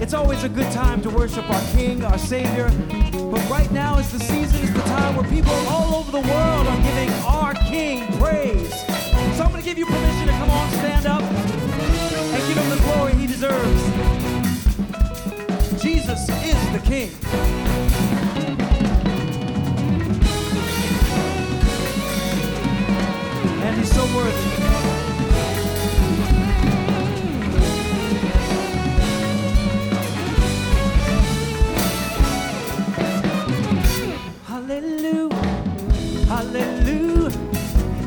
It's always a good time to worship our King, our Savior. But right now is the season, is the time where people all over the world are giving our King praise. So I'm going to give you permission to come on, stand up, and give him the glory he deserves. Jesus is the King. And he's so worthy. Hallelujah, hallelujah.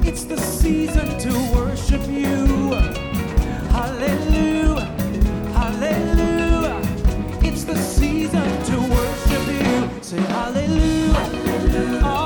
It's the season to worship you. Hallelujah, hallelujah. It's the season to worship you. Say hallelujah. hallelujah.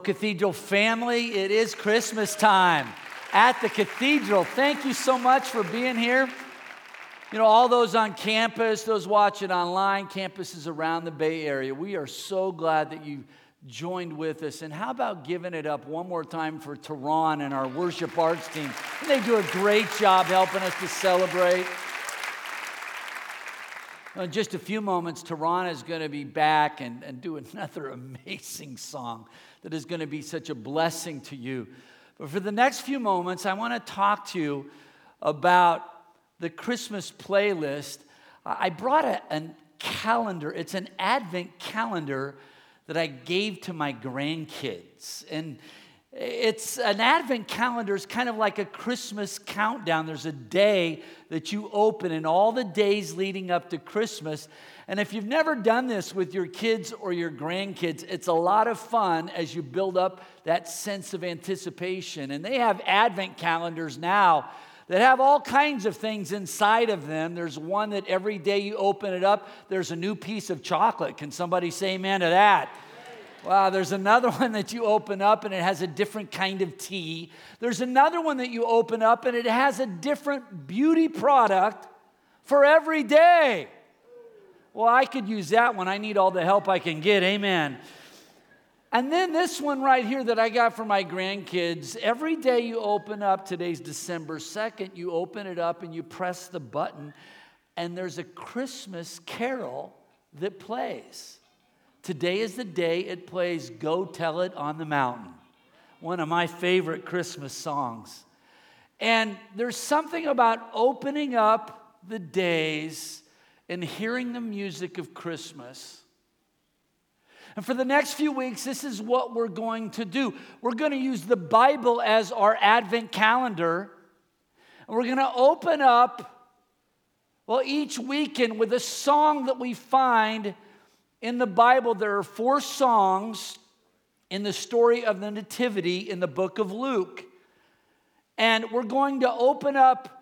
Cathedral family, it is Christmas time at the Cathedral. Thank you so much for being here. You know, all those on campus, those watching online, campuses around the Bay Area, we are so glad that you joined with us. And how about giving it up one more time for Tehran and our worship arts team? They do a great job helping us to celebrate. In just a few moments, Tehran is going to be back and, and do another amazing song that is going to be such a blessing to you. But for the next few moments, I want to talk to you about the Christmas playlist. I brought a, a calendar, it's an Advent calendar that I gave to my grandkids. And it's an advent calendar is kind of like a Christmas countdown. There's a day that you open and all the days leading up to Christmas. And if you've never done this with your kids or your grandkids, it's a lot of fun as you build up that sense of anticipation. And they have advent calendars now that have all kinds of things inside of them. There's one that every day you open it up, there's a new piece of chocolate. Can somebody say amen to that? Wow, there's another one that you open up and it has a different kind of tea. There's another one that you open up and it has a different beauty product for every day. Well, I could use that one. I need all the help I can get. Amen. And then this one right here that I got for my grandkids. Every day you open up, today's December 2nd, you open it up and you press the button, and there's a Christmas carol that plays. Today is the day it plays Go Tell It on the Mountain, one of my favorite Christmas songs. And there's something about opening up the days and hearing the music of Christmas. And for the next few weeks, this is what we're going to do. We're going to use the Bible as our Advent calendar. And we're going to open up, well, each weekend with a song that we find in the Bible. There are four songs in the story of the Nativity in the book of Luke. And we're going to open up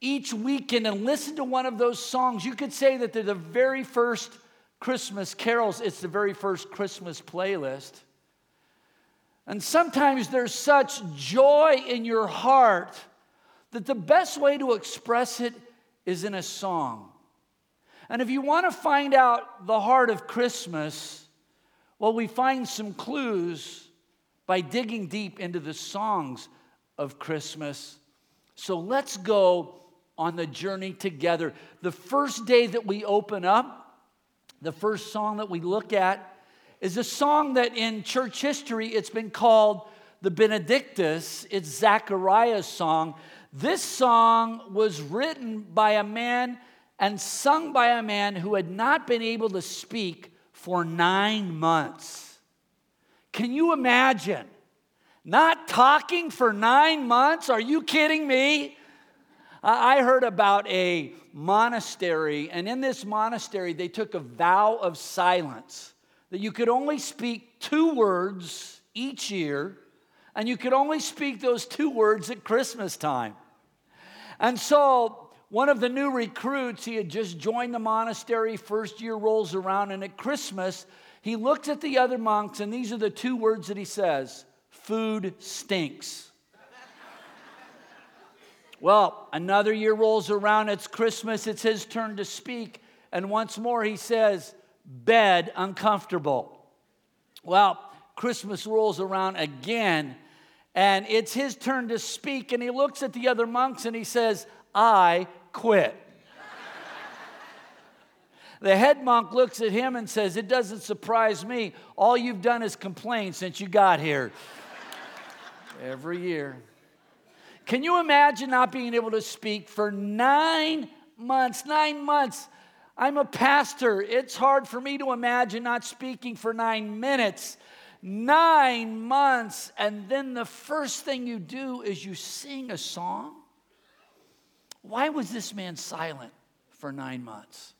each weekend and listen to one of those songs. You could say that they're the very first Christmas carols, it's the very first Christmas playlist. And sometimes there's such joy in your heart that the best way to express it is in a song. And if you want to find out the heart of Christmas, well, we find some clues by digging deep into the songs of Christmas. So let's go on the journey together. The first day that we open up, the first song that we look at is a song that in church history it's been called the Benedictus. It's Zechariah's song. This song was written by a man and sung by a man who had not been able to speak for nine months. Can you imagine? Not talking for nine months? Are you kidding me? I heard about a monastery, and in this monastery, they took a vow of silence that you could only speak two words each year, and you could only speak those two words at Christmas time. And so, one of the new recruits, he had just joined the monastery, first year rolls around, and at Christmas, he looks at the other monks, and these are the two words that he says food stinks. Well, another year rolls around, it's Christmas, it's his turn to speak, and once more he says, Bed uncomfortable. Well, Christmas rolls around again, and it's his turn to speak, and he looks at the other monks and he says, I quit. the head monk looks at him and says, It doesn't surprise me. All you've done is complain since you got here. Every year. Can you imagine not being able to speak for nine months? Nine months. I'm a pastor. It's hard for me to imagine not speaking for nine minutes. Nine months. And then the first thing you do is you sing a song. Why was this man silent for nine months?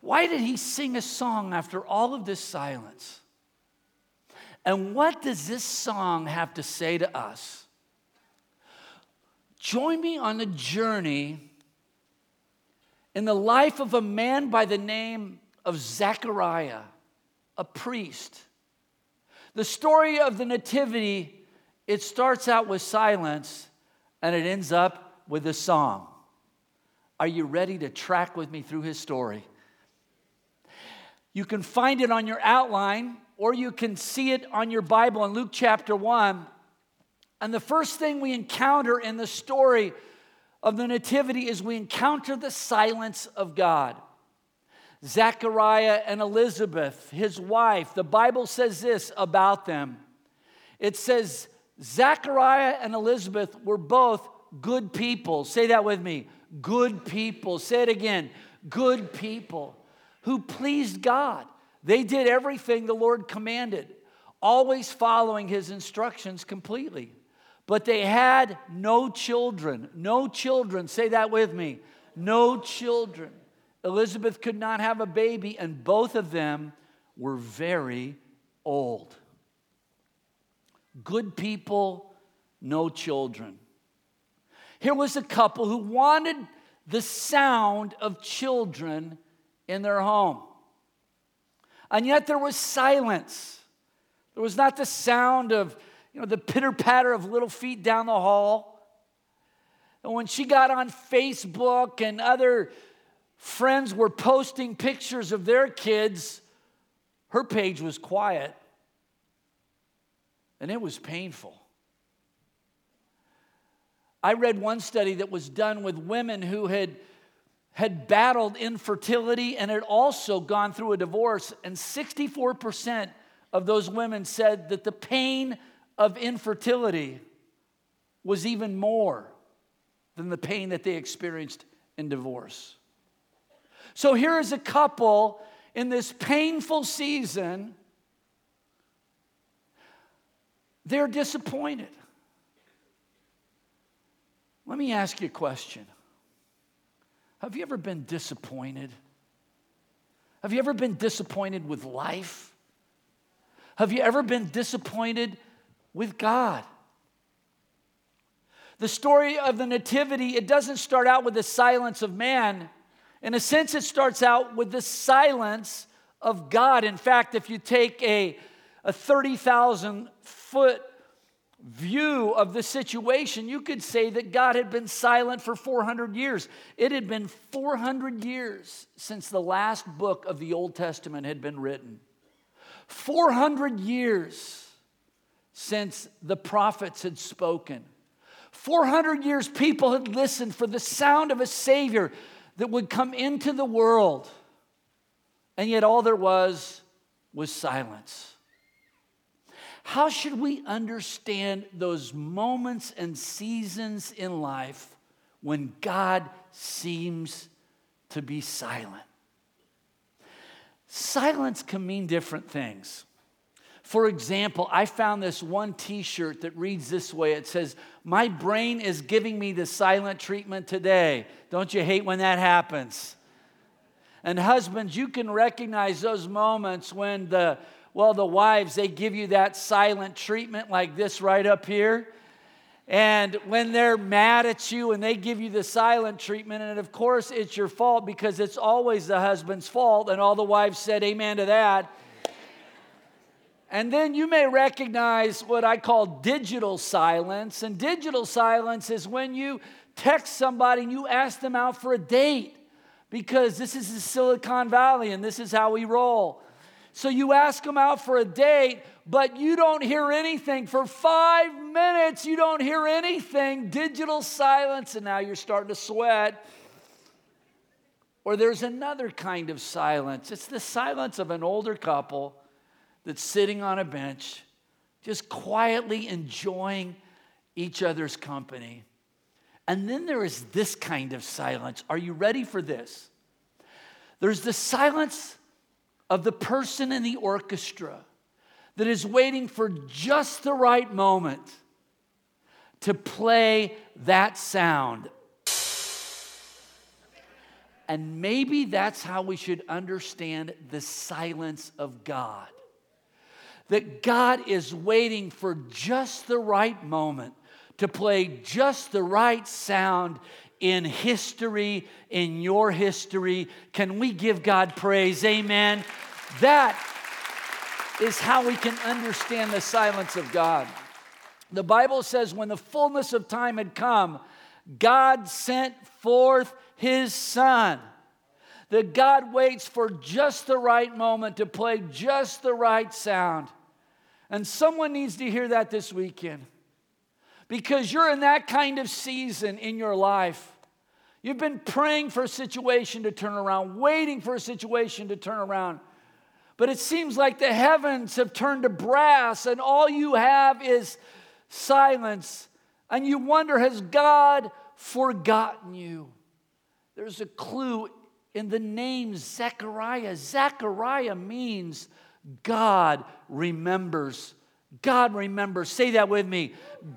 Why did he sing a song after all of this silence? And what does this song have to say to us? Join me on a journey in the life of a man by the name of Zechariah, a priest. The story of the Nativity, it starts out with silence and it ends up with a song. Are you ready to track with me through his story? You can find it on your outline or you can see it on your Bible in Luke chapter 1. And the first thing we encounter in the story of the Nativity is we encounter the silence of God. Zechariah and Elizabeth, his wife, the Bible says this about them. It says, Zechariah and Elizabeth were both good people. Say that with me good people. Say it again good people who pleased God. They did everything the Lord commanded, always following his instructions completely. But they had no children. No children. Say that with me. No children. Elizabeth could not have a baby, and both of them were very old. Good people, no children. Here was a couple who wanted the sound of children in their home. And yet there was silence. There was not the sound of, you know, the pitter patter of little feet down the hall. And when she got on Facebook and other friends were posting pictures of their kids, her page was quiet. And it was painful. I read one study that was done with women who had, had battled infertility and had also gone through a divorce, and 64% of those women said that the pain of infertility was even more than the pain that they experienced in divorce. So here is a couple in this painful season. They're disappointed. Let me ask you a question Have you ever been disappointed? Have you ever been disappointed with life? Have you ever been disappointed with God? The story of the Nativity, it doesn't start out with the silence of man. In a sense, it starts out with the silence of God. In fact, if you take a, a 30,000 foot view of the situation, you could say that God had been silent for 400 years. It had been 400 years since the last book of the Old Testament had been written. 400 years since the prophets had spoken. 400 years people had listened for the sound of a Savior that would come into the world. And yet all there was was silence. How should we understand those moments and seasons in life when God seems to be silent? Silence can mean different things. For example, I found this one t shirt that reads this way it says, My brain is giving me the silent treatment today. Don't you hate when that happens? And husbands, you can recognize those moments when the, well, the wives, they give you that silent treatment like this right up here. And when they're mad at you and they give you the silent treatment, and of course it's your fault because it's always the husband's fault, and all the wives said amen to that. And then you may recognize what I call digital silence. And digital silence is when you text somebody and you ask them out for a date because this is the Silicon Valley and this is how we roll. So you ask them out for a date, but you don't hear anything. For five minutes, you don't hear anything. Digital silence, and now you're starting to sweat. Or there's another kind of silence. It's the silence of an older couple that's sitting on a bench, just quietly enjoying each other's company. And then there is this kind of silence. Are you ready for this? There's the silence of the person in the orchestra that is waiting for just the right moment to play that sound. And maybe that's how we should understand the silence of God that God is waiting for just the right moment to play just the right sound in history, in your history. Can we give God praise? Amen. That, is how we can understand the silence of God. The Bible says, when the fullness of time had come, God sent forth his son. That God waits for just the right moment to play just the right sound. And someone needs to hear that this weekend because you're in that kind of season in your life. You've been praying for a situation to turn around, waiting for a situation to turn around. But it seems like the heavens have turned to brass, and all you have is silence. And you wonder, has God forgotten you? There's a clue in the name Zechariah. Zechariah means God remembers. God remembers. Say that with me.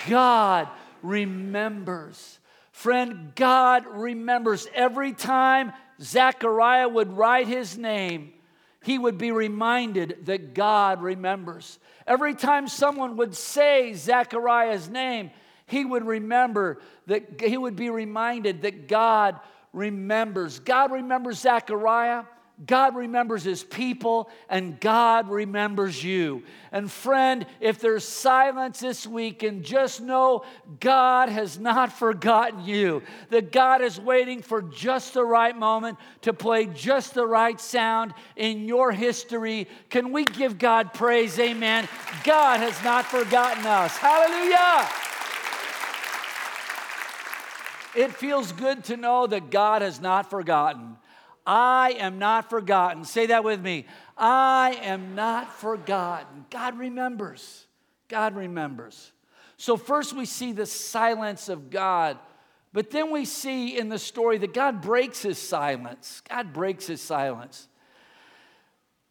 God remembers. Friend, God remembers. Every time Zechariah would write his name, he would be reminded that God remembers. Every time someone would say Zechariah's name, he would remember that he would be reminded that God remembers. God remembers Zechariah. God remembers his people and God remembers you. And friend, if there's silence this week, and just know God has not forgotten you, that God is waiting for just the right moment to play just the right sound in your history. Can we give God praise? Amen. God has not forgotten us. Hallelujah. It feels good to know that God has not forgotten. I am not forgotten. Say that with me. I am not forgotten. God remembers. God remembers. So, first we see the silence of God, but then we see in the story that God breaks his silence. God breaks his silence.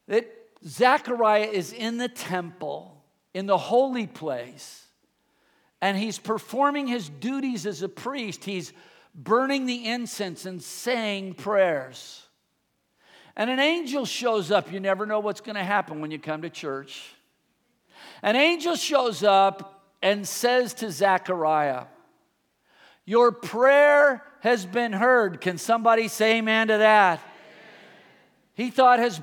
That Zechariah is in the temple, in the holy place, and he's performing his duties as a priest. He's burning the incense and saying prayers. And an angel shows up. You never know what's going to happen when you come to church. An angel shows up and says to Zechariah, Your prayer has been heard. Can somebody say amen to that? He thought his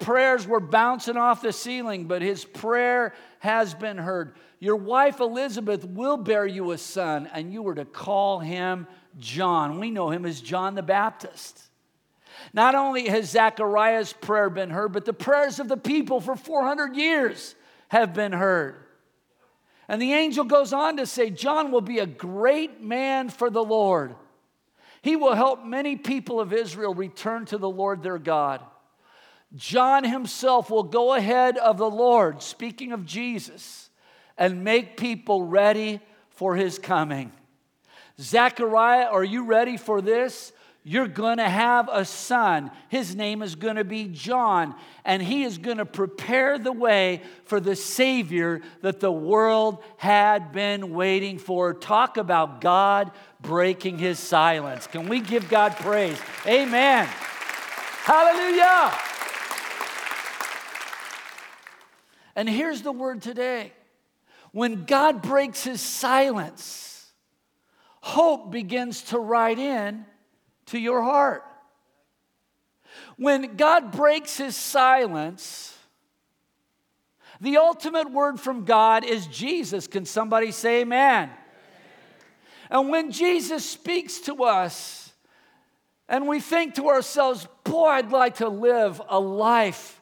prayers were bouncing off the ceiling, but his prayer has been heard. Your wife Elizabeth will bear you a son, and you were to call him John. We know him as John the Baptist. Not only has Zechariah's prayer been heard, but the prayers of the people for 400 years have been heard. And the angel goes on to say, John will be a great man for the Lord. He will help many people of Israel return to the Lord their God. John himself will go ahead of the Lord, speaking of Jesus, and make people ready for his coming. Zechariah, are you ready for this? You're going to have a son. His name is going to be John, and he is going to prepare the way for the Savior that the world had been waiting for. Talk about God breaking his silence. Can we give God praise? Amen. Hallelujah. And here's the word today when God breaks his silence, hope begins to ride in to your heart. When God breaks his silence, the ultimate word from God is Jesus. Can somebody say amen? amen? And when Jesus speaks to us, and we think to ourselves, boy, I'd like to live a life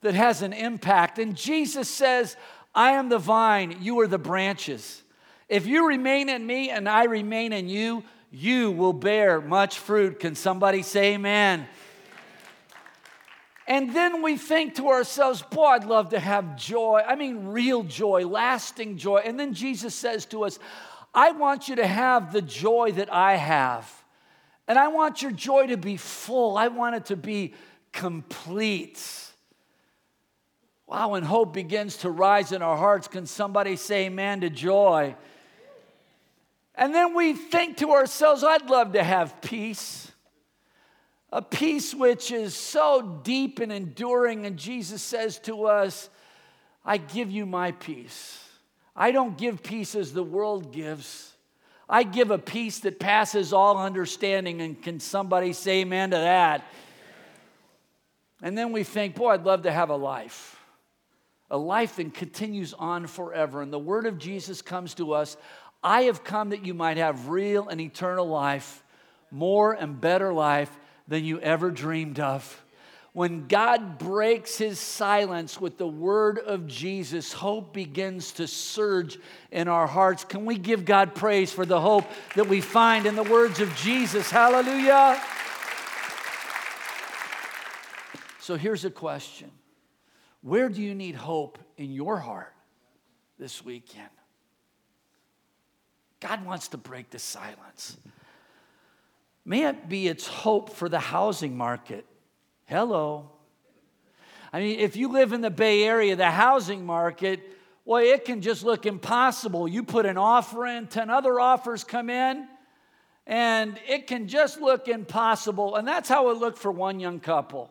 that has an impact. And Jesus says, I am the vine, you are the branches. If you remain in me and I remain in you, you will bear much fruit. Can somebody say amen? And then we think to ourselves, boy, I'd love to have joy. I mean, real joy, lasting joy. And then Jesus says to us, I want you to have the joy that I have. And I want your joy to be full. I want it to be complete. Wow, when hope begins to rise in our hearts, can somebody say amen to joy? And then we think to ourselves, I'd love to have peace. A peace which is so deep and enduring. And Jesus says to us, I give you my peace. I don't give peace as the world gives. I give a peace that passes all understanding. And can somebody say amen to that? And then we think, boy, I'd love to have a life a life that continues on forever. And the word of Jesus comes to us I have come that you might have real and eternal life, more and better life than you ever dreamed of. When God breaks his silence with the word of Jesus, hope begins to surge in our hearts. Can we give God praise for the hope that we find in the words of Jesus? Hallelujah. So here's a question Where do you need hope in your heart this weekend? God wants to break the silence. May it be its hope for the housing market. Hello. I mean, if you live in the Bay Area, the housing market, well, it can just look impossible. You put an offer in, 10 other offers come in, and it can just look impossible. And that's how it looked for one young couple.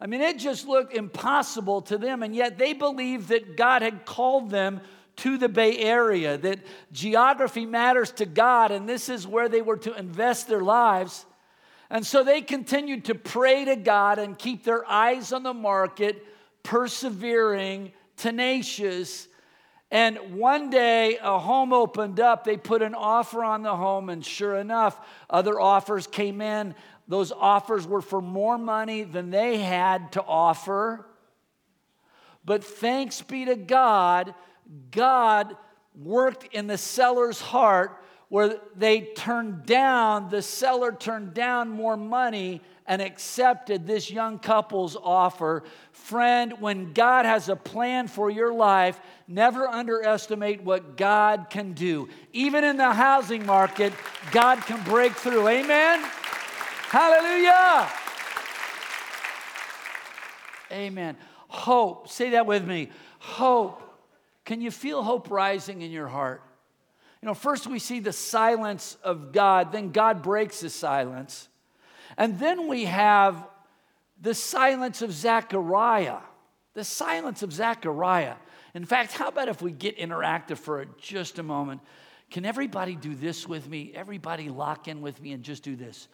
I mean, it just looked impossible to them, and yet they believed that God had called them to the Bay Area, that geography matters to God, and this is where they were to invest their lives. And so they continued to pray to God and keep their eyes on the market, persevering, tenacious. And one day a home opened up. They put an offer on the home, and sure enough, other offers came in. Those offers were for more money than they had to offer. But thanks be to God God worked in the seller's heart where they turned down, the seller turned down more money and accepted this young couple's offer. Friend, when God has a plan for your life, never underestimate what God can do. Even in the housing market, God can break through. Amen? Hallelujah! Amen. Hope. Say that with me. Hope can you feel hope rising in your heart? You know, first we see the silence of God, then God breaks the silence. And then we have the silence of Zechariah. The silence of Zechariah. In fact, how about if we get interactive for just a moment? Can everybody do this with me? Everybody lock in with me and just do this.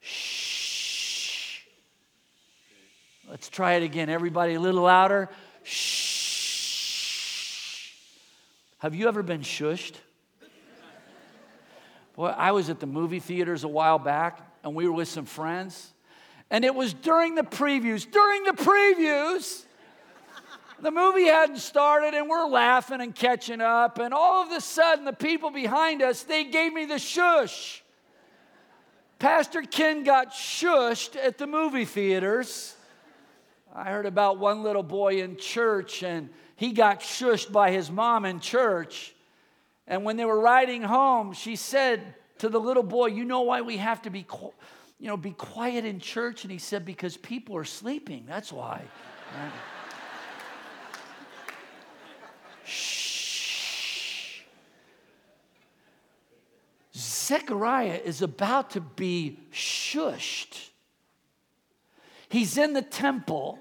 Shh. Let's try it again. Everybody a little louder. Shh. Have you ever been shushed? Boy, I was at the movie theaters a while back and we were with some friends. And it was during the previews, during the previews, the movie hadn't started and we're laughing and catching up. And all of a sudden, the people behind us, they gave me the shush. Pastor Ken got shushed at the movie theaters. I heard about one little boy in church and he got shushed by his mom in church. And when they were riding home, she said to the little boy, You know why we have to be, you know, be quiet in church? And he said, Because people are sleeping. That's why. Shh. Zechariah is about to be shushed. He's in the temple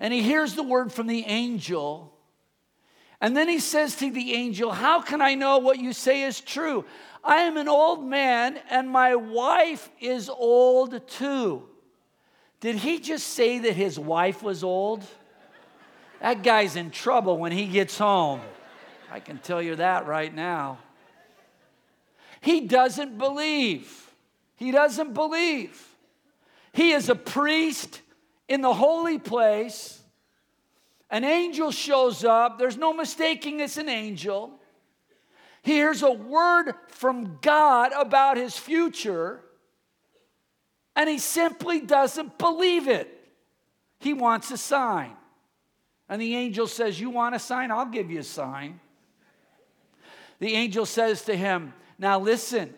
and he hears the word from the angel. And then he says to the angel, How can I know what you say is true? I am an old man and my wife is old too. Did he just say that his wife was old? That guy's in trouble when he gets home. I can tell you that right now. He doesn't believe. He doesn't believe. He is a priest in the holy place, an angel shows up. There's no mistaking it's an angel. He hears a word from God about his future, and he simply doesn't believe it. He wants a sign. And the angel says, You want a sign? I'll give you a sign. The angel says to him, Now listen,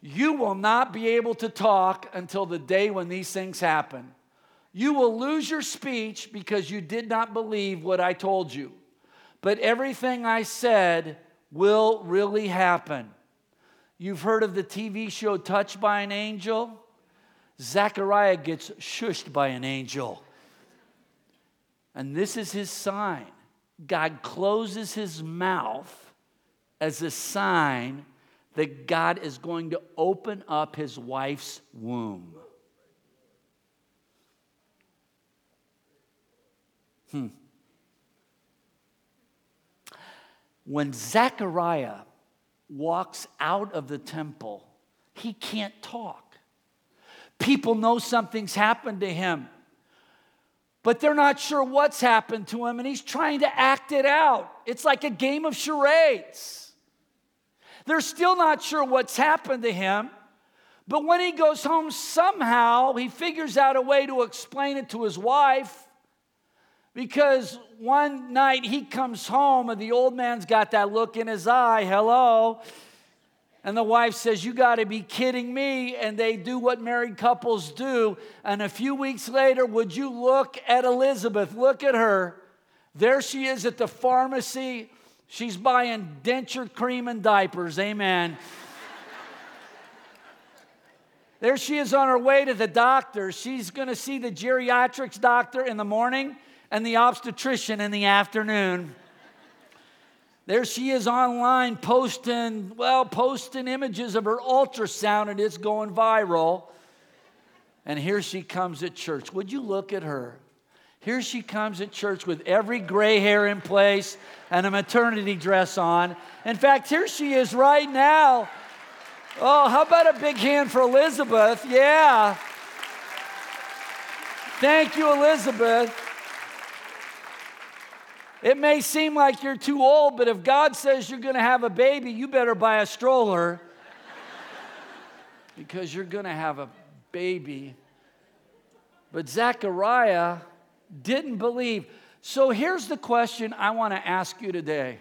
you will not be able to talk until the day when these things happen. You will lose your speech because you did not believe what I told you. But everything I said will really happen. You've heard of the TV show Touched by an Angel? Zechariah gets shushed by an angel. And this is his sign. God closes his mouth as a sign that God is going to open up his wife's womb. Hmm. When Zechariah walks out of the temple, he can't talk. People know something's happened to him, but they're not sure what's happened to him, and he's trying to act it out. It's like a game of charades. They're still not sure what's happened to him, but when he goes home, somehow he figures out a way to explain it to his wife. Because one night he comes home and the old man's got that look in his eye, hello. And the wife says, You got to be kidding me. And they do what married couples do. And a few weeks later, would you look at Elizabeth? Look at her. There she is at the pharmacy. She's buying denture cream and diapers. Amen. there she is on her way to the doctor. She's going to see the geriatrics doctor in the morning and the obstetrician in the afternoon. There she is online posting, well, posting images of her ultrasound, and it's going viral. And here she comes at church. Would you look at her? Here she comes at church with every gray hair in place and a maternity dress on. In fact, here she is right now. Oh, how about a big hand for Elizabeth? Yeah. Thank you, Elizabeth. It may seem like you're too old, but if God says you're going to have a baby, you better buy a stroller because you're going to have a baby. But Zechariah didn't believe. So here's the question I want to ask you today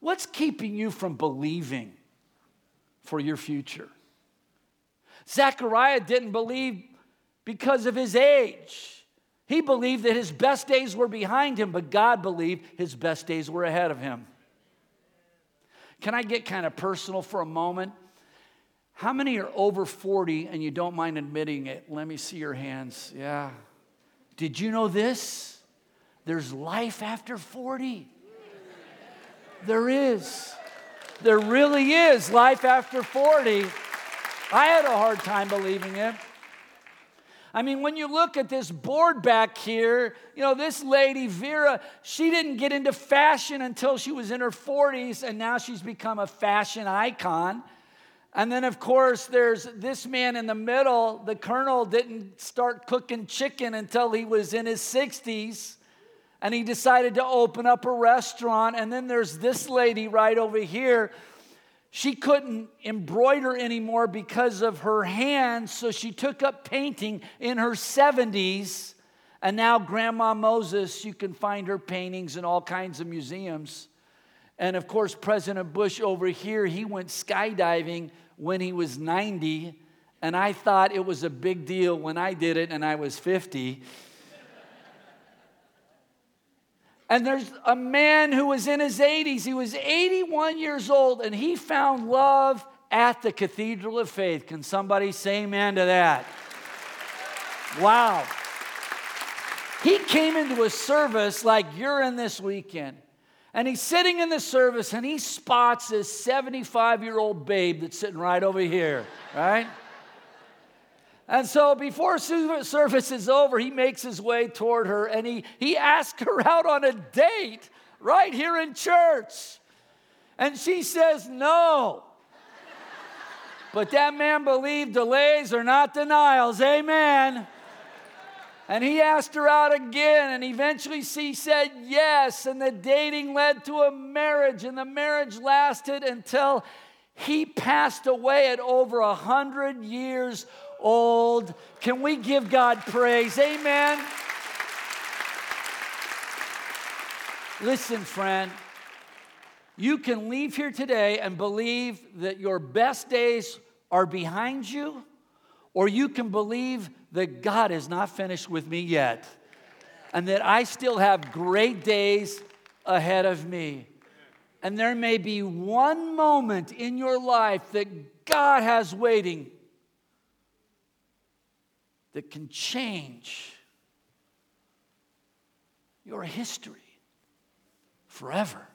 What's keeping you from believing for your future? Zechariah didn't believe because of his age. He believed that his best days were behind him, but God believed his best days were ahead of him. Can I get kind of personal for a moment? How many are over 40 and you don't mind admitting it? Let me see your hands. Yeah. Did you know this? There's life after 40. There is. There really is life after 40. I had a hard time believing it. I mean, when you look at this board back here, you know, this lady, Vera, she didn't get into fashion until she was in her 40s, and now she's become a fashion icon. And then, of course, there's this man in the middle. The colonel didn't start cooking chicken until he was in his 60s. And he decided to open up a restaurant. And then there's this lady right over here she couldn't embroider anymore because of her hands, so she took up painting in her 70s. And now, Grandma Moses, you can find her paintings in all kinds of museums. And of course, President Bush over here, he went skydiving when he was 90. And I thought it was a big deal when I did it and I was 50. And there's a man who was in his 80s. He was 81 years old and he found love at the Cathedral of Faith. Can somebody say amen to that? Wow. He came into a service like you're in this weekend. And he's sitting in the service and he spots this 75 year old babe that's sitting right over here, right? And so before service is over, he makes his way toward her and he, he asks her out on a date right here in church. And she says no. but that man believed delays are not denials. Amen. And he asked her out again, and eventually she said yes. And the dating led to a marriage, and the marriage lasted until he passed away at over a hundred years old. Can we give God praise? Amen. Listen, friend, you can leave here today and believe that your best days are behind you, or you can believe that God is not finished with me yet and that I still have great days ahead of me. And there may be one moment in your life that God has waiting that can change your history forever.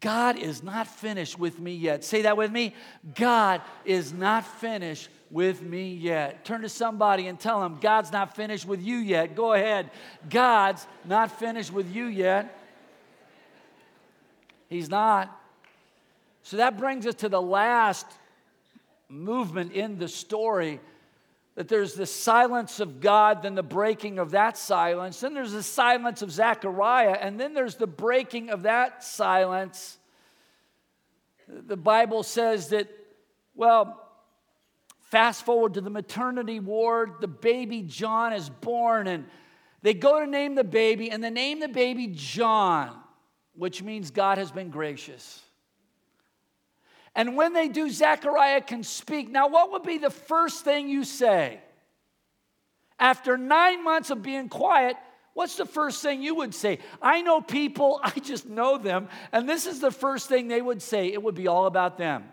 God is not finished with me yet. Say that with me. God is not finished with me yet. Turn to somebody and tell them, God's not finished with you yet. Go ahead. God's not finished with you yet. He's not. So that brings us to the last movement in the story that there's the silence of God, then the breaking of that silence, then there's the silence of Zechariah, and then there's the breaking of that silence. The Bible says that, well, fast forward to the maternity ward, the baby John is born, and they go to name the baby, and they name the baby John, which means God has been gracious. And when they do, Zechariah can speak. Now, what would be the first thing you say? After nine months of being quiet, what's the first thing you would say? I know people, I just know them, and this is the first thing they would say. It would be all about them.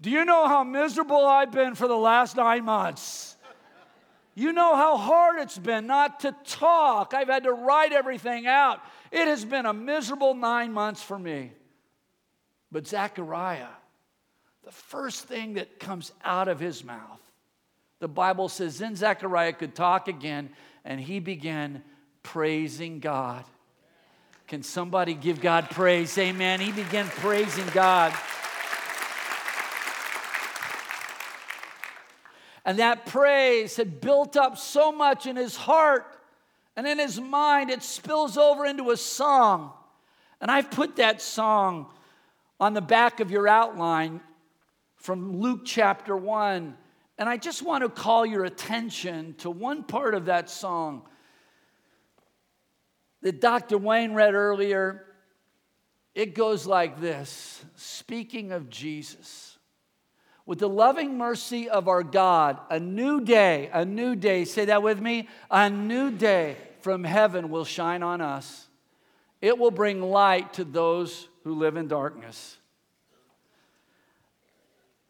Do you know how miserable I've been for the last nine months? You know how hard it's been not to talk. I've had to write everything out. It has been a miserable nine months for me. But Zechariah, the first thing that comes out of his mouth, the Bible says, then Zechariah could talk again and he began praising God. Can somebody give God praise? Amen. He began praising God. And that praise had built up so much in his heart and in his mind, it spills over into a song. And I've put that song on the back of your outline from Luke chapter 1. And I just want to call your attention to one part of that song that Dr. Wayne read earlier. It goes like this Speaking of Jesus, with the loving mercy of our God, a new day, a new day, say that with me, a new day from heaven will shine on us. It will bring light to those who live in darkness.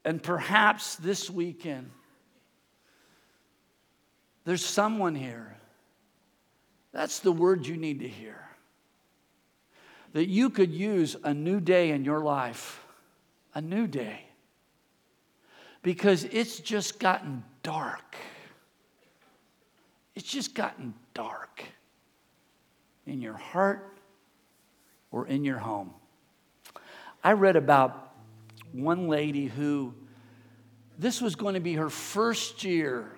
And perhaps this weekend, there's someone here. That's the word you need to hear. That you could use a new day in your life, a new day, because it's just gotten dark. It's just gotten dark in your heart or in your home. I read about one lady who this was going to be her first year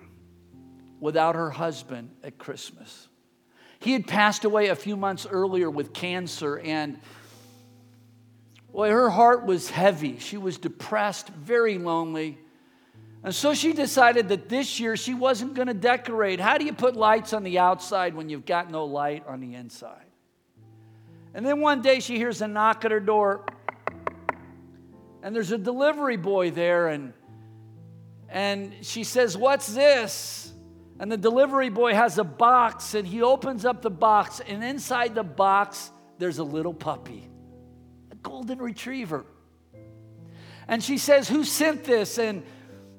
without her husband at Christmas. He had passed away a few months earlier with cancer, and boy, her heart was heavy. She was depressed, very lonely. And so she decided that this year she wasn't going to decorate. How do you put lights on the outside when you've got no light on the inside? And then one day she hears a knock at her door and there's a delivery boy there and and she says what's this? And the delivery boy has a box and he opens up the box and inside the box there's a little puppy a golden retriever. And she says who sent this? And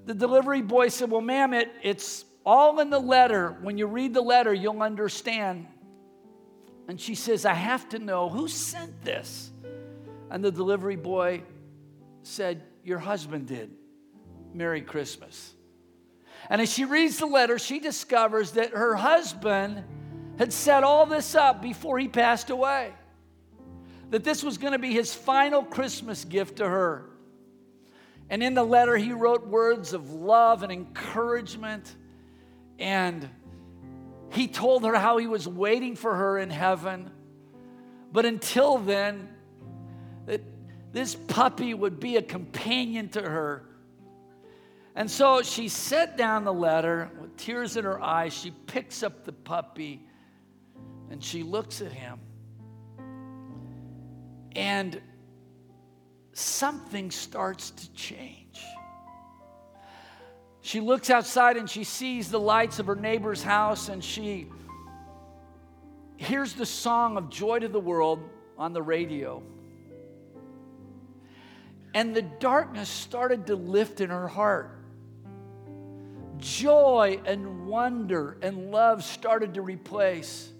the delivery boy said well ma'am it, it's all in the letter. When you read the letter you'll understand. And she says i have to know who sent this. And the delivery boy said, Your husband did. Merry Christmas. And as she reads the letter, she discovers that her husband had set all this up before he passed away. That this was going to be his final Christmas gift to her. And in the letter, he wrote words of love and encouragement. And he told her how he was waiting for her in heaven. But until then, this puppy would be a companion to her. And so she set down the letter with tears in her eyes. She picks up the puppy and she looks at him. And something starts to change. She looks outside and she sees the lights of her neighbor's house and she hears the song of Joy to the World on the radio. And the darkness started to lift in her heart. Joy and wonder and love started to replace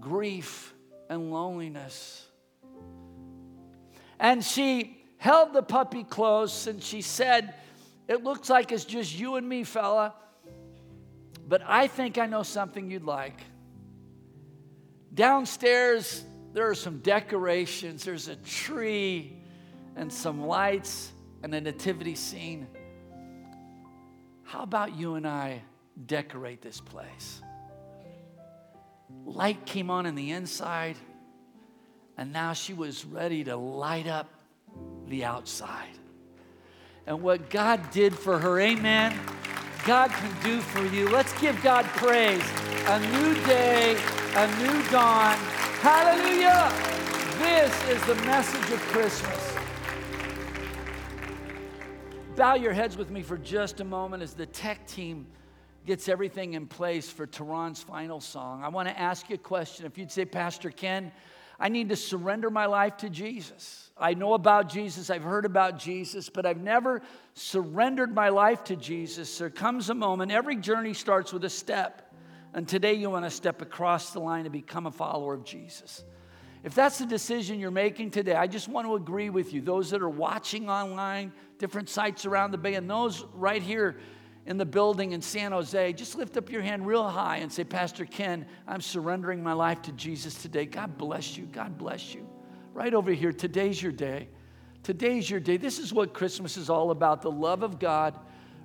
grief and loneliness. And she held the puppy close and she said, It looks like it's just you and me, fella, but I think I know something you'd like. Downstairs there are some decorations, there's a tree and some lights and a nativity scene. How about you and I decorate this place? Light came on in the inside, and now she was ready to light up the outside. And what God did for her, amen, God can do for you. Let's give God praise. A new day, a new dawn. Hallelujah. This is the message of Christmas. Bow your heads with me for just a moment as the tech team gets everything in place for Teron's final song. I want to ask you a question. If you'd say, Pastor Ken, I need to surrender my life to Jesus. I know about Jesus, I've heard about Jesus, but I've never surrendered my life to Jesus. There comes a moment, every journey starts with a step. And today you want to step across the line and become a follower of Jesus. If that's the decision you're making today, I just want to agree with you. Those that are watching online, different sites around the bay, and those right here in the building in San Jose, just lift up your hand real high and say, Pastor Ken, I'm surrendering my life to Jesus today. God bless you. God bless you. Right over here, today's your day. Today's your day. This is what Christmas is all about the love of God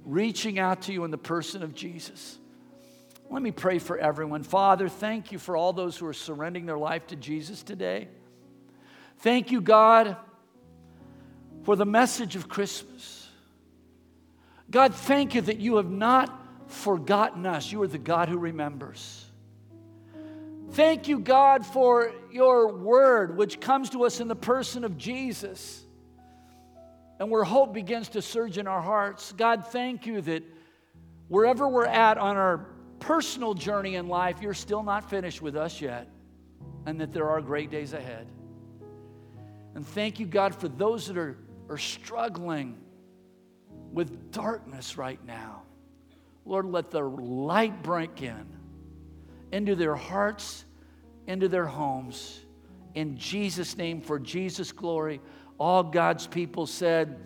reaching out to you in the person of Jesus. Let me pray for everyone. Father, thank you for all those who are surrendering their life to Jesus today. Thank you, God, for the message of Christmas. God, thank you that you have not forgotten us. You are the God who remembers. Thank you, God, for your word, which comes to us in the person of Jesus, and where hope begins to surge in our hearts. God, thank you that wherever we're at on our personal journey in life, you're still not finished with us yet, and that there are great days ahead. And thank you, God, for those that are, are struggling with darkness right now. Lord, let the light break in into their hearts, into their homes. In Jesus' name, for Jesus' glory, all God's people said,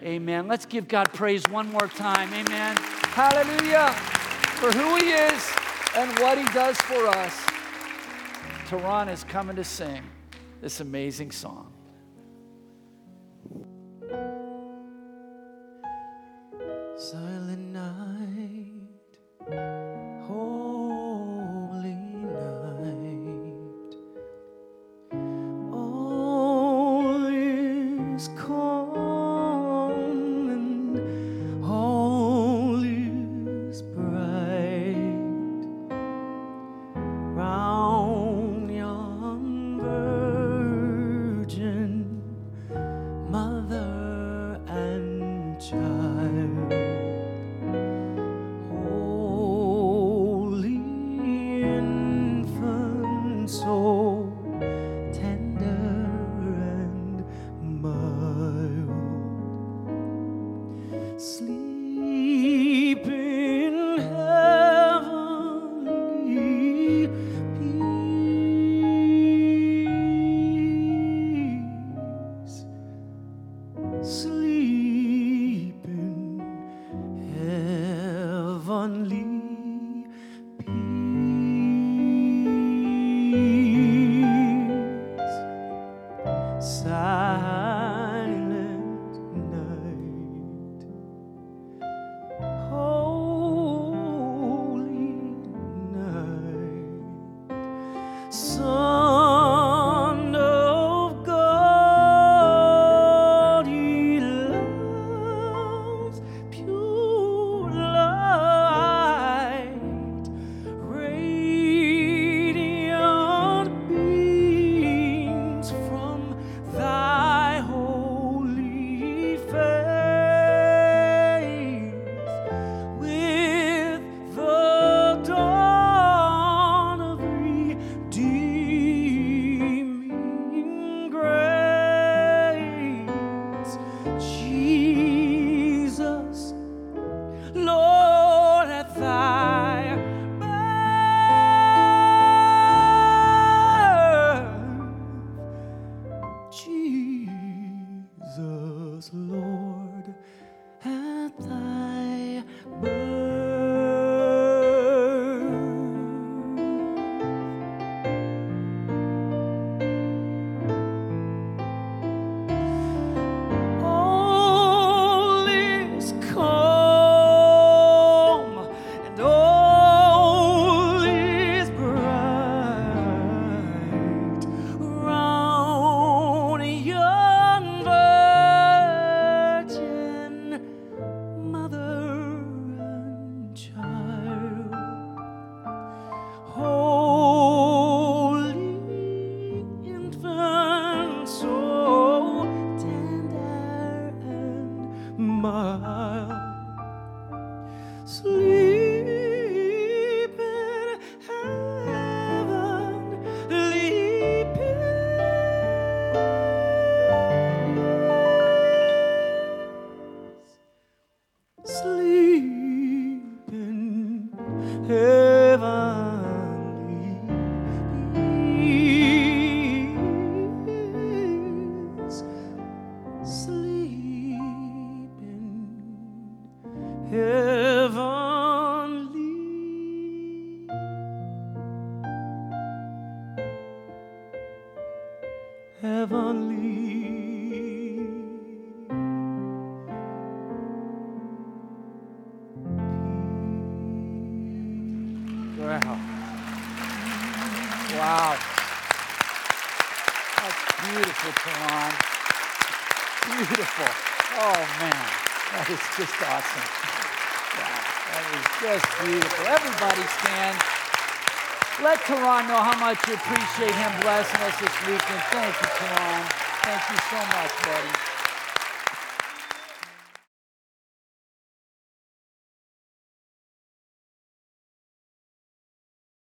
Amen. Amen. Let's give God praise one more time. Amen. Hallelujah for who He is and what He does for us. Teron is coming to sing this amazing song. Silent night, Teron know how much you appreciate him blessing us this weekend. Thank you, Teron. Thank you so much, buddy.